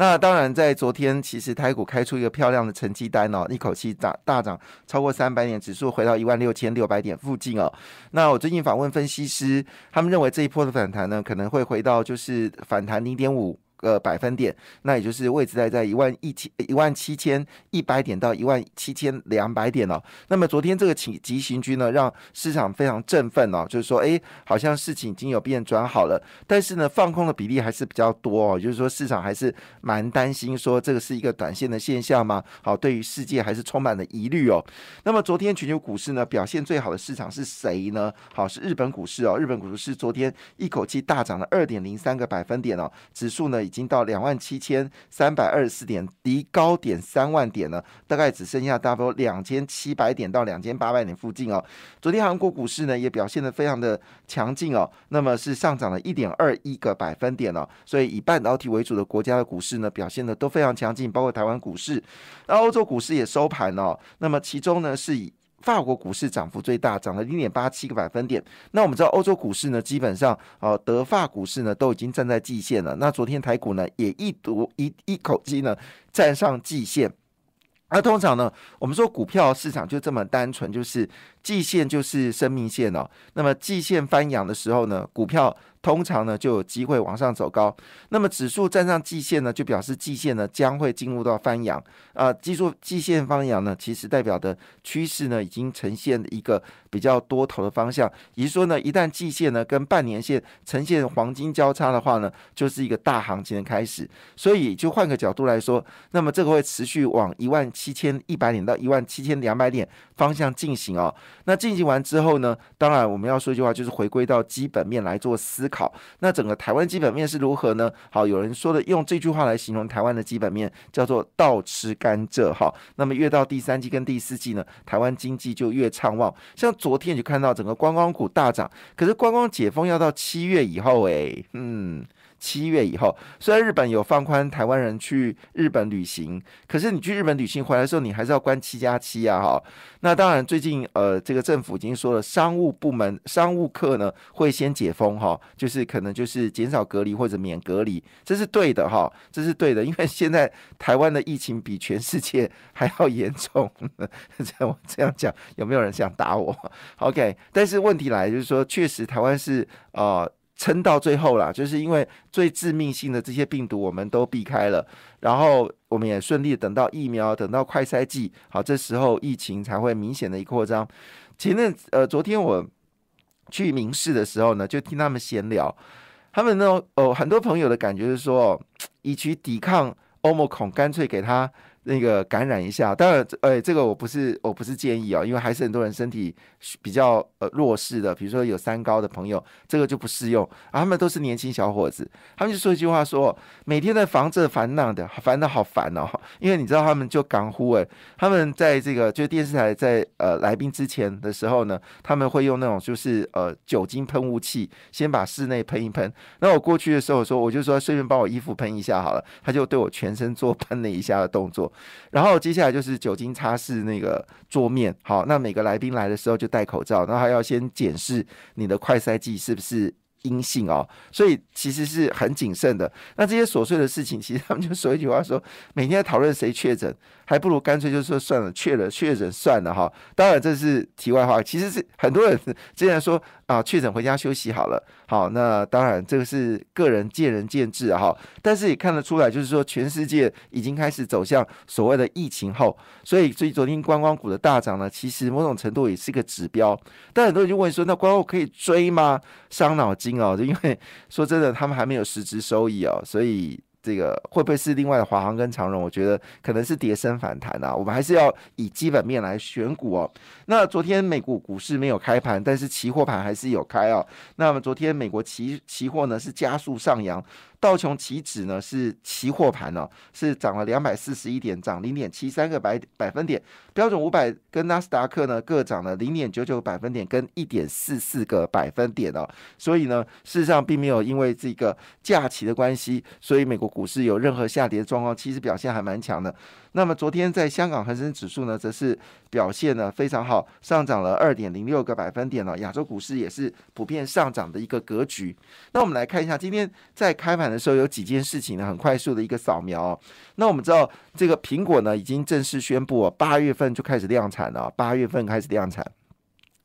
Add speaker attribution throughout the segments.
Speaker 1: 那当然，在昨天其实台股开出一个漂亮的成绩单哦，一口气涨大涨超过三百点，指数回到一万六千六百点附近哦。那我最近访问分析师，他们认为这一波的反弹呢，可能会回到就是反弹零点五。个百分点，那也就是位置在在一万一千一万七千一百点到一万七千两百点哦。那么昨天这个急急行军呢，让市场非常振奋哦，就是说，哎，好像事情已经有变转好了。但是呢，放空的比例还是比较多哦，就是说市场还是蛮担心，说这个是一个短线的现象吗？好，对于世界还是充满了疑虑哦。那么昨天全球股市呢，表现最好的市场是谁呢？好，是日本股市哦。日本股市昨天一口气大涨了二点零三个百分点哦，指数呢。已经到两万七千三百二十四点，离高点三万点呢，大概只剩下大概两千七百点到两千八百点附近哦。昨天韩国股市呢也表现的非常的强劲哦，那么是上涨了一点二一个百分点哦。所以以半导体为主的国家的股市呢表现的都非常强劲，包括台湾股市，那欧洲股市也收盘哦。那么其中呢是以法国股市涨幅最大，涨了零点八七个百分点。那我们知道欧洲股市呢，基本上啊，德法股市呢都已经站在季线了。那昨天台股呢也一读一一口气呢站上季线。那通常呢，我们说股票市场就这么单纯，就是季线就是生命线哦。那么季线翻阳的时候呢，股票。通常呢就有机会往上走高，那么指数站上季线呢，就表示季线呢将会进入到翻阳啊。技术季线翻阳呢，其实代表的趋势呢已经呈现一个比较多头的方向。也就是说呢，一旦季线呢跟半年线呈现黄金交叉的话呢，就是一个大行情的开始。所以就换个角度来说，那么这个会持续往一万七千一百点到一万七千两百点方向进行哦。那进行完之后呢，当然我们要说一句话，就是回归到基本面来做思。考那整个台湾基本面是如何呢？好，有人说的用这句话来形容台湾的基本面，叫做倒吃甘蔗。哈，那么越到第三季跟第四季呢，台湾经济就越畅旺。像昨天就看到整个观光股大涨，可是观光解封要到七月以后，诶，嗯。七月以后，虽然日本有放宽台湾人去日本旅行，可是你去日本旅行回来的时候，你还是要关七加七啊！哈，那当然，最近呃，这个政府已经说了，商务部门商务客呢会先解封哈，就是可能就是减少隔离或者免隔离，这是对的哈，这是对的，因为现在台湾的疫情比全世界还要严重。这样这样讲，有没有人想打我？OK，但是问题来就是说，确实台湾是呃。撑到最后啦，就是因为最致命性的这些病毒我们都避开了，然后我们也顺利等到疫苗，等到快筛剂，好，这时候疫情才会明显的一扩张。前阵呃，昨天我去明示的时候呢，就听他们闲聊，他们呢，哦，很多朋友的感觉是说，以去抵抗欧盟孔，干脆给他。那个感染一下，当然，呃，这个我不是我不是建议啊，因为还是很多人身体比较呃弱势的，比如说有三高的朋友，这个就不适用。啊，他们都是年轻小伙子，他们就说一句话说，每天在防这烦恼的，烦恼好烦哦，因为你知道他们就港呼诶，他们在这个就电视台在呃来宾之前的时候呢，他们会用那种就是呃酒精喷雾器，先把室内喷一喷。那我过去的时候说，我就说顺便帮我衣服喷一下好了，他就对我全身做喷了一下的动作。然后接下来就是酒精擦拭那个桌面，好，那每个来宾来的时候就戴口罩，然后还要先检视你的快筛剂是不是阴性哦，所以其实是很谨慎的。那这些琐碎的事情，其实他们就说一句话说，每天讨论谁确诊。还不如干脆就说算了，确了确诊算了哈。当然这是题外话，其实是很多人之前说啊，确诊回家休息好了。好，那当然这个是个人见仁见智哈。但是也看得出来，就是说全世界已经开始走向所谓的疫情后，所以所以昨天观光股的大涨呢，其实某种程度也是个指标。但很多人就问说，那观光可以追吗？伤脑筋哦，就因为说真的，他们还没有实质收益哦，所以。这个会不会是另外的华航跟长荣？我觉得可能是跌升反弹啊。我们还是要以基本面来选股哦。那昨天美股股市没有开盘，但是期货盘还是有开哦。那么昨天美国期期货呢是加速上扬。道琼期指呢是期货盘呢是涨了两百四十一点，涨零点七三个百百分点。标准五百跟纳斯达克呢各涨了零点九九个百分点跟一点四四个百分点哦。所以呢，事实上并没有因为这个假期的关系，所以美国股市有任何下跌的状况，其实表现还蛮强的。那么昨天在香港恒生指数呢，则是表现呢非常好，上涨了二点零六个百分点了。亚洲股市也是普遍上涨的一个格局。那我们来看一下，今天在开盘的时候有几件事情呢，很快速的一个扫描。那我们知道，这个苹果呢已经正式宣布，八月份就开始量产了，八月份开始量产。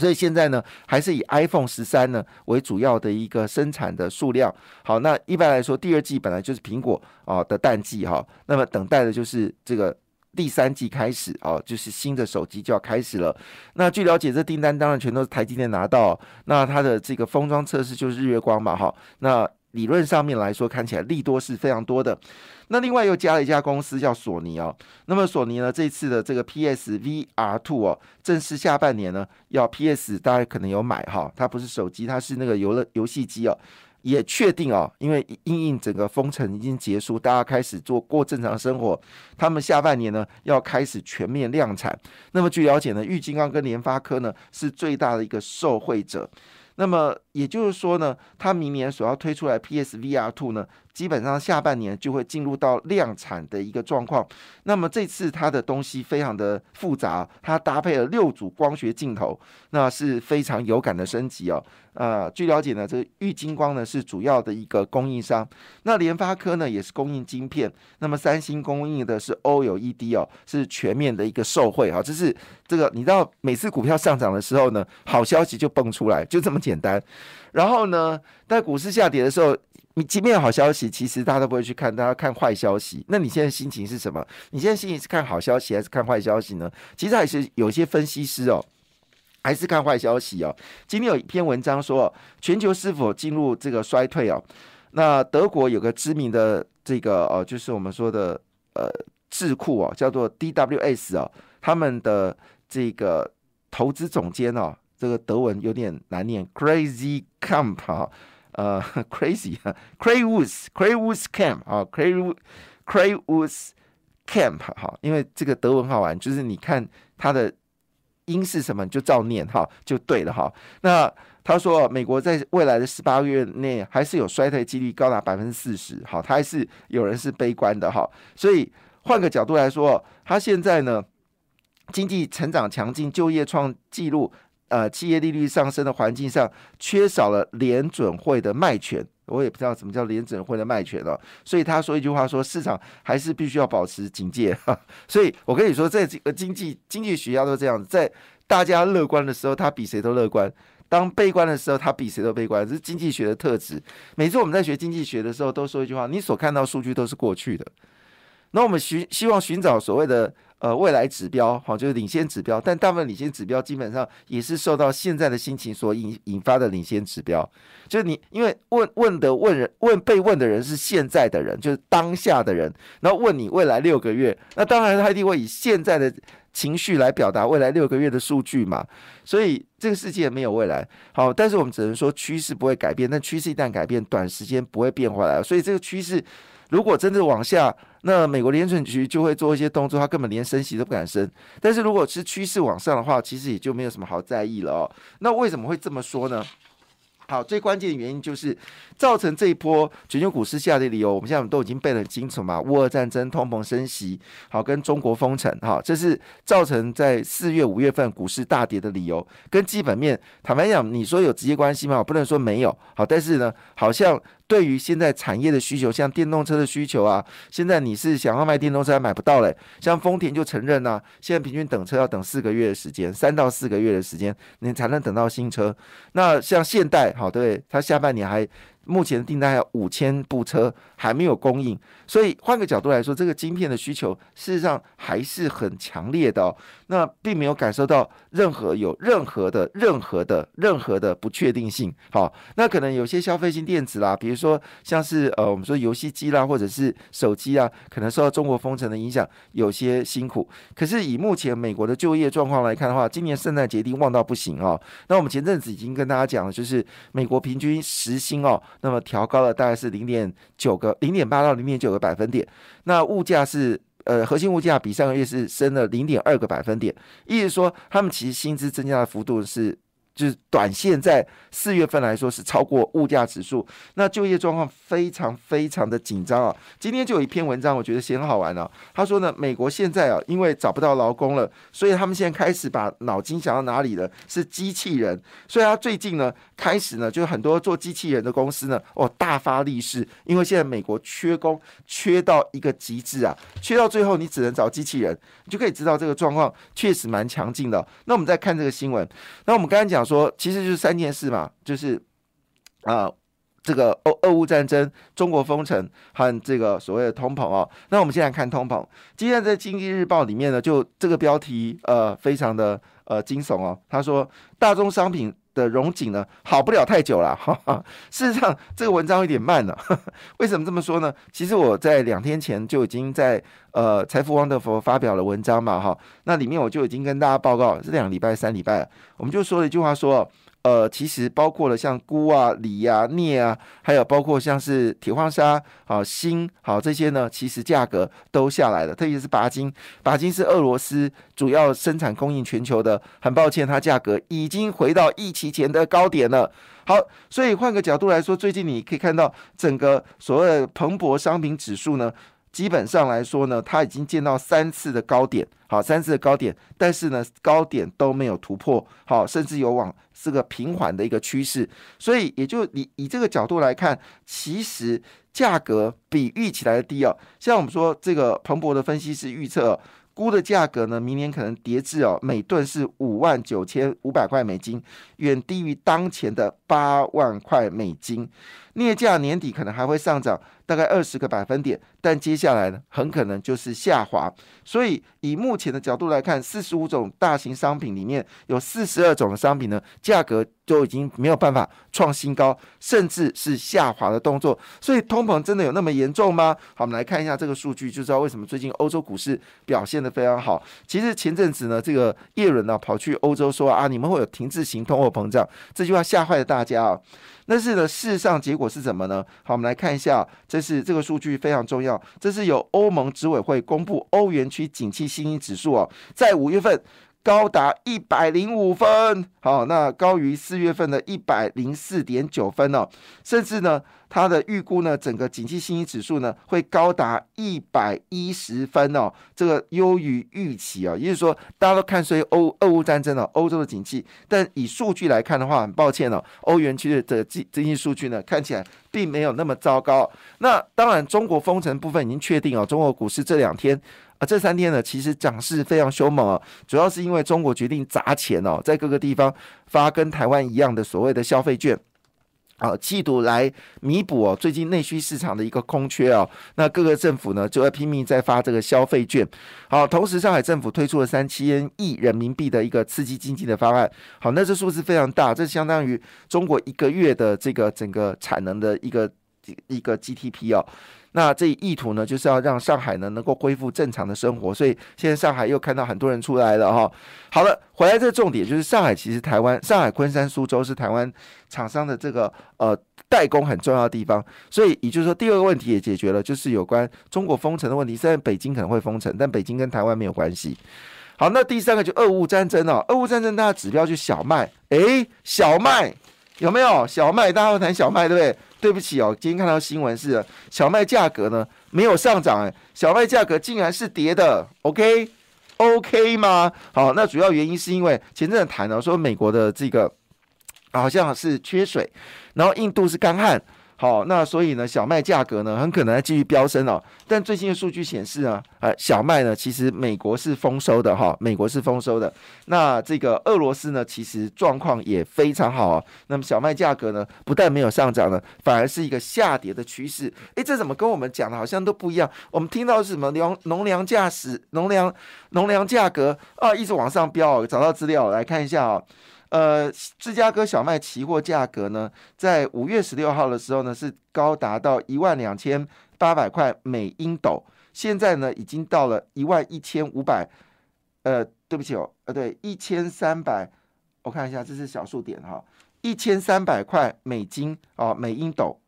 Speaker 1: 所以现在呢，还是以 iPhone 十三呢为主要的一个生产的数量。好，那一般来说，第二季本来就是苹果啊的淡季哈，那么等待的就是这个第三季开始啊，就是新的手机就要开始了。那据了解，这订单当然全都是台积电拿到。那它的这个封装测试就是日月光嘛哈。那理论上面来说，看起来利多是非常多的。那另外又加了一家公司叫索尼哦。那么索尼呢，这次的这个 PSVR Two 哦，正式下半年呢要 PS，大家可能有买哈。它不是手机，它是那个游乐游戏机哦。也确定哦，因为因应整个封城已经结束，大家开始做过正常生活。他们下半年呢要开始全面量产。那么据了解呢，玉金刚跟联发科呢是最大的一个受惠者。那么也就是说呢，它明年所要推出来 PSVR Two 呢，基本上下半年就会进入到量产的一个状况。那么这次它的东西非常的复杂，它搭配了六组光学镜头，那是非常有感的升级哦。呃，据了解呢，这个玉金光呢是主要的一个供应商，那联发科呢也是供应晶片，那么三星供应的是 OLED 哦，是全面的一个受惠哈。这是这个你知道，每次股票上涨的时候呢，好消息就蹦出来，就这么简单。然后呢，在股市下跌的时候，你即便有好消息，其实大家都不会去看，大家看坏消息。那你现在心情是什么？你现在心情是看好消息还是看坏消息呢？其实还是有些分析师哦。还是看坏消息哦。今天有一篇文章说，全球是否进入这个衰退哦？那德国有个知名的这个呃，就是我们说的呃智库哦，叫做 DWS 哦，他们的这个投资总监哦，这个德文有点难念，Crazy Camp 哈，呃，Crazy，Craywoods，Craywoods Camp 啊，Cray，Craywoods Camp 哈，因为这个德文好玩，就是你看它的。音是什么就照念哈，就对了哈。那他说，美国在未来的十八个月内还是有衰退几率高达百分之四十，好，他还是有人是悲观的哈。所以换个角度来说，他现在呢，经济成长强劲，就业创纪录，呃，企业利率上升的环境上，缺少了联准会的卖权。我也不知道什么叫联准会的卖权了，所以他说一句话说，市场还是必须要保持警戒。所以我跟你说，在这个经济经济学家都这样子，在大家乐观的时候，他比谁都乐观；当悲观的时候，他比谁都悲观。这是经济学的特质。每次我们在学经济学的时候，都说一句话：你所看到数据都是过去的。那我们寻希望寻找所谓的。呃，未来指标好，就是领先指标，但大部分领先指标基本上也是受到现在的心情所引引发的领先指标。就是你因为问问的问人问被问的人是现在的人，就是当下的人，然后问你未来六个月，那当然他一定会以现在的情绪来表达未来六个月的数据嘛。所以这个世界没有未来，好，但是我们只能说趋势不会改变，但趋势一旦改变，短时间不会变回来。所以这个趋势。如果真的往下，那美国联准局就会做一些动作，他根本连升息都不敢升。但是如果是趋势往上的话，其实也就没有什么好在意了哦。那为什么会这么说呢？好，最关键的原因就是造成这一波全球股市下跌理由，我们现在都已经背得很清楚嘛。乌俄战争、通膨升息，好，跟中国封城，哈，这是造成在四月、五月份股市大跌的理由。跟基本面，坦白讲，你说有直接关系吗？我不能说没有。好，但是呢，好像。对于现在产业的需求，像电动车的需求啊，现在你是想要卖电动车还买不到嘞。像丰田就承认呐，现在平均等车要等四个月的时间，三到四个月的时间，你才能等到新车。那像现代，好对，它下半年还。目前的订单还有五千部车还没有供应，所以换个角度来说，这个晶片的需求事实上还是很强烈的。那并没有感受到任何有任何的任何的任何的不确定性。好，那可能有些消费性电子啦，比如说像是呃我们说游戏机啦，或者是手机啊，可能受到中国封城的影响，有些辛苦。可是以目前美国的就业状况来看的话，今年圣诞节一定旺到不行啊。那我们前阵子已经跟大家讲了，就是美国平均时薪哦。那么调高了大概是零点九个、零点八到零点九个百分点。那物价是呃核心物价比上个月是升了零点二个百分点，意思说他们其实薪资增加的幅度是。就是短线在四月份来说是超过物价指数，那就业状况非常非常的紧张啊。今天就有一篇文章，我觉得写很好玩啊。他说呢，美国现在啊，因为找不到劳工了，所以他们现在开始把脑筋想到哪里了？是机器人。所以他最近呢，开始呢，就很多做机器人的公司呢，哦，大发利市，因为现在美国缺工，缺到一个极致啊，缺到最后你只能找机器人，你就可以知道这个状况确实蛮强劲的。那我们再看这个新闻，那我们刚刚讲。说其实就是三件事嘛，就是啊，这个欧俄乌战争、中国封城和这个所谓的通膨哦。那我们先来看通膨，今天在《经济日报》里面呢，就这个标题呃，非常的呃惊悚哦。他说大宗商品的融景呢，好不了太久了。事实上，这个文章有点慢了。为什么这么说呢？其实我在两天前就已经在呃财富王德福发表了文章嘛，哈，那里面我就已经跟大家报告，这两礼拜、三礼拜，我们就说了一句话说。呃，其实包括了像钴啊、锂啊、镍啊，还有包括像是铁矿砂、好锌、好这些呢，其实价格都下来了。特别是钯金，钯金是俄罗斯主要生产供应全球的。很抱歉，它价格已经回到疫情前的高点了。好，所以换个角度来说，最近你可以看到整个所谓的蓬勃商品指数呢。基本上来说呢，它已经见到三次的高点，好，三次的高点，但是呢，高点都没有突破，好，甚至有往这个平缓的一个趋势，所以也就以以这个角度来看，其实价格比预期来的低哦。像我们说这个彭博的分析师预测。估的价格呢，明年可能跌至哦每吨是五万九千五百块美金，远低于当前的八万块美金。镍价年底可能还会上涨大概二十个百分点，但接下来呢，很可能就是下滑。所以以目前的角度来看，四十五种大型商品里面有四十二种的商品呢，价格都已经没有办法创新高，甚至是下滑的动作。所以通膨真的有那么严重吗？好，我们来看一下这个数据，就知道为什么最近欧洲股市表现的非常好。其实前阵子呢，这个叶伦呢跑去欧洲说啊，你们会有停滞型通货膨胀，这句话吓坏了大家啊。但是呢，事实上结果是什么呢？好，我们来看一下，这是这个数据非常重要，这是由欧盟执委会公布欧元区景气信心指数哦，在五月份。高达一百零五分，好，那高于四月份的一百零四点九分哦，甚至呢，它的预估呢，整个景气信心指数呢，会高达一百一十分哦，这个优于预期啊，也就是说，大家都看衰欧俄乌战争了，欧洲的景气，但以数据来看的话，很抱歉哦，欧元区的经经济数据呢，看起来并没有那么糟糕。那当然，中国封城部分已经确定哦，中国股市这两天。啊，这三天呢，其实涨势非常凶猛啊，主要是因为中国决定砸钱哦，在各个地方发跟台湾一样的所谓的消费券，啊，企图来弥补哦最近内需市场的一个空缺哦。那各个政府呢，就要拼命在发这个消费券。好，同时上海政府推出了三千亿人民币的一个刺激经济的方案。好，那这数字非常大，这相当于中国一个月的这个整个产能的一个一个 GDP 哦。那这意图呢，就是要让上海呢能够恢复正常的生活，所以现在上海又看到很多人出来了哈。好了，回来这个重点就是上海，其实台湾上海、昆山、苏州是台湾厂商的这个呃代工很重要的地方，所以也就是说第二个问题也解决了，就是有关中国封城的问题。虽然北京可能会封城，但北京跟台湾没有关系。好，那第三个就俄乌战争哦，俄乌战争大家指标就小麦，诶，小麦有没有小麦？大家会谈小麦对不对？对不起哦，今天看到新闻是小麦价格呢没有上涨，哎，小麦价格竟然是跌的，OK，OK 吗？好，那主要原因是因为前阵子谈了说美国的这个好像是缺水，然后印度是干旱。好，那所以呢，小麦价格呢，很可能继续飙升哦。但最新的数据显示呢，呃，小麦呢，其实美国是丰收的哈，美国是丰收的。那这个俄罗斯呢，其实状况也非常好啊。那么小麦价格呢，不但没有上涨呢，反而是一个下跌的趋势。诶，这怎么跟我们讲的好像都不一样？我们听到是什么粮农粮价史农粮农粮价格啊，一直往上飙哦。找到资料来看一下啊。呃，芝加哥小麦期货价格呢，在五月十六号的时候呢，是高达到一万两千八百块每英斗，现在呢，已经到了一万一千五百，呃，对不起哦，呃，对，一千三百，我看一下，这是小数点哈，一千三百块美金哦，每英斗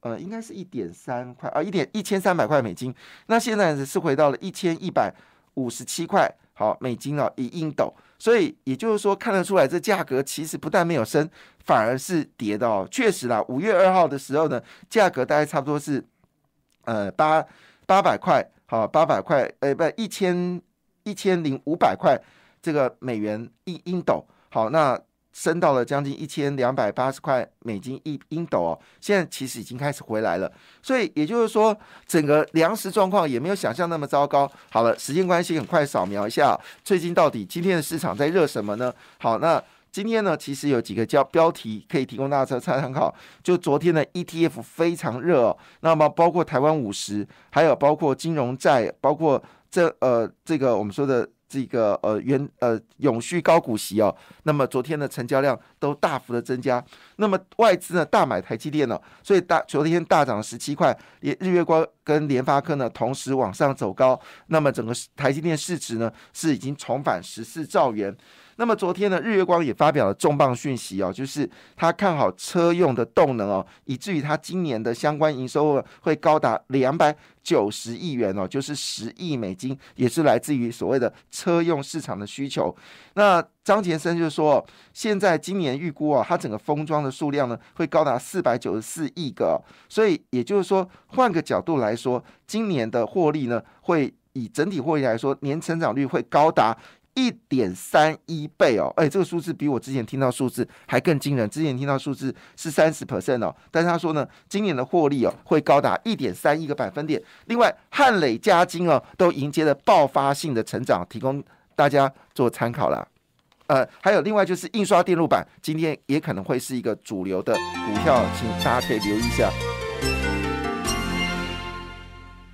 Speaker 1: 呃，应该是一点三块啊，一点一千三百块美金。那现在是回到了一千一百五十七块好美金啊，一英斗。所以也就是说，看得出来这价格其实不但没有升，反而是跌的哦。确实啦，五月二号的时候呢，价格大概差不多是呃八八百块，好八百块，呃不一千一千零五百块这个美元一英斗。好，那。升到了将近一千两百八十块美金一英斗哦，现在其实已经开始回来了，所以也就是说，整个粮食状况也没有想象那么糟糕。好了，时间关系，很快扫描一下最近到底今天的市场在热什么呢？好，那今天呢，其实有几个叫标题可以提供大家参参考，就昨天的 ETF 非常热哦，那么包括台湾五十，还有包括金融债，包括这呃这个我们说的。这个呃原呃永续高股息哦，那么昨天的成交量都大幅的增加，那么外资呢大买台积电了，所以大昨天大涨十七块，也日月光跟联发科呢同时往上走高，那么整个台积电市值呢是已经重返十四兆元。那么昨天呢，日月光也发表了重磅讯息哦，就是他看好车用的动能哦，以至于他今年的相关营收会高达两百九十亿元哦，就是十亿美金，也是来自于所谓的车用市场的需求。那张杰生就说，现在今年预估啊，它整个封装的数量呢会高达四百九十四亿个，所以也就是说，换个角度来说，今年的获利呢，会以整体获利来说，年成长率会高达。一点三一倍哦，哎，这个数字比我之前听到数字还更惊人。之前听到数字是三十 percent 哦，但是他说呢，今年的获利哦会高达一点三一个百分点。另外，汉磊、加金哦都迎接了爆发性的成长，提供大家做参考了。呃，还有另外就是印刷电路板，今天也可能会是一个主流的股票，请大家可以留意一下。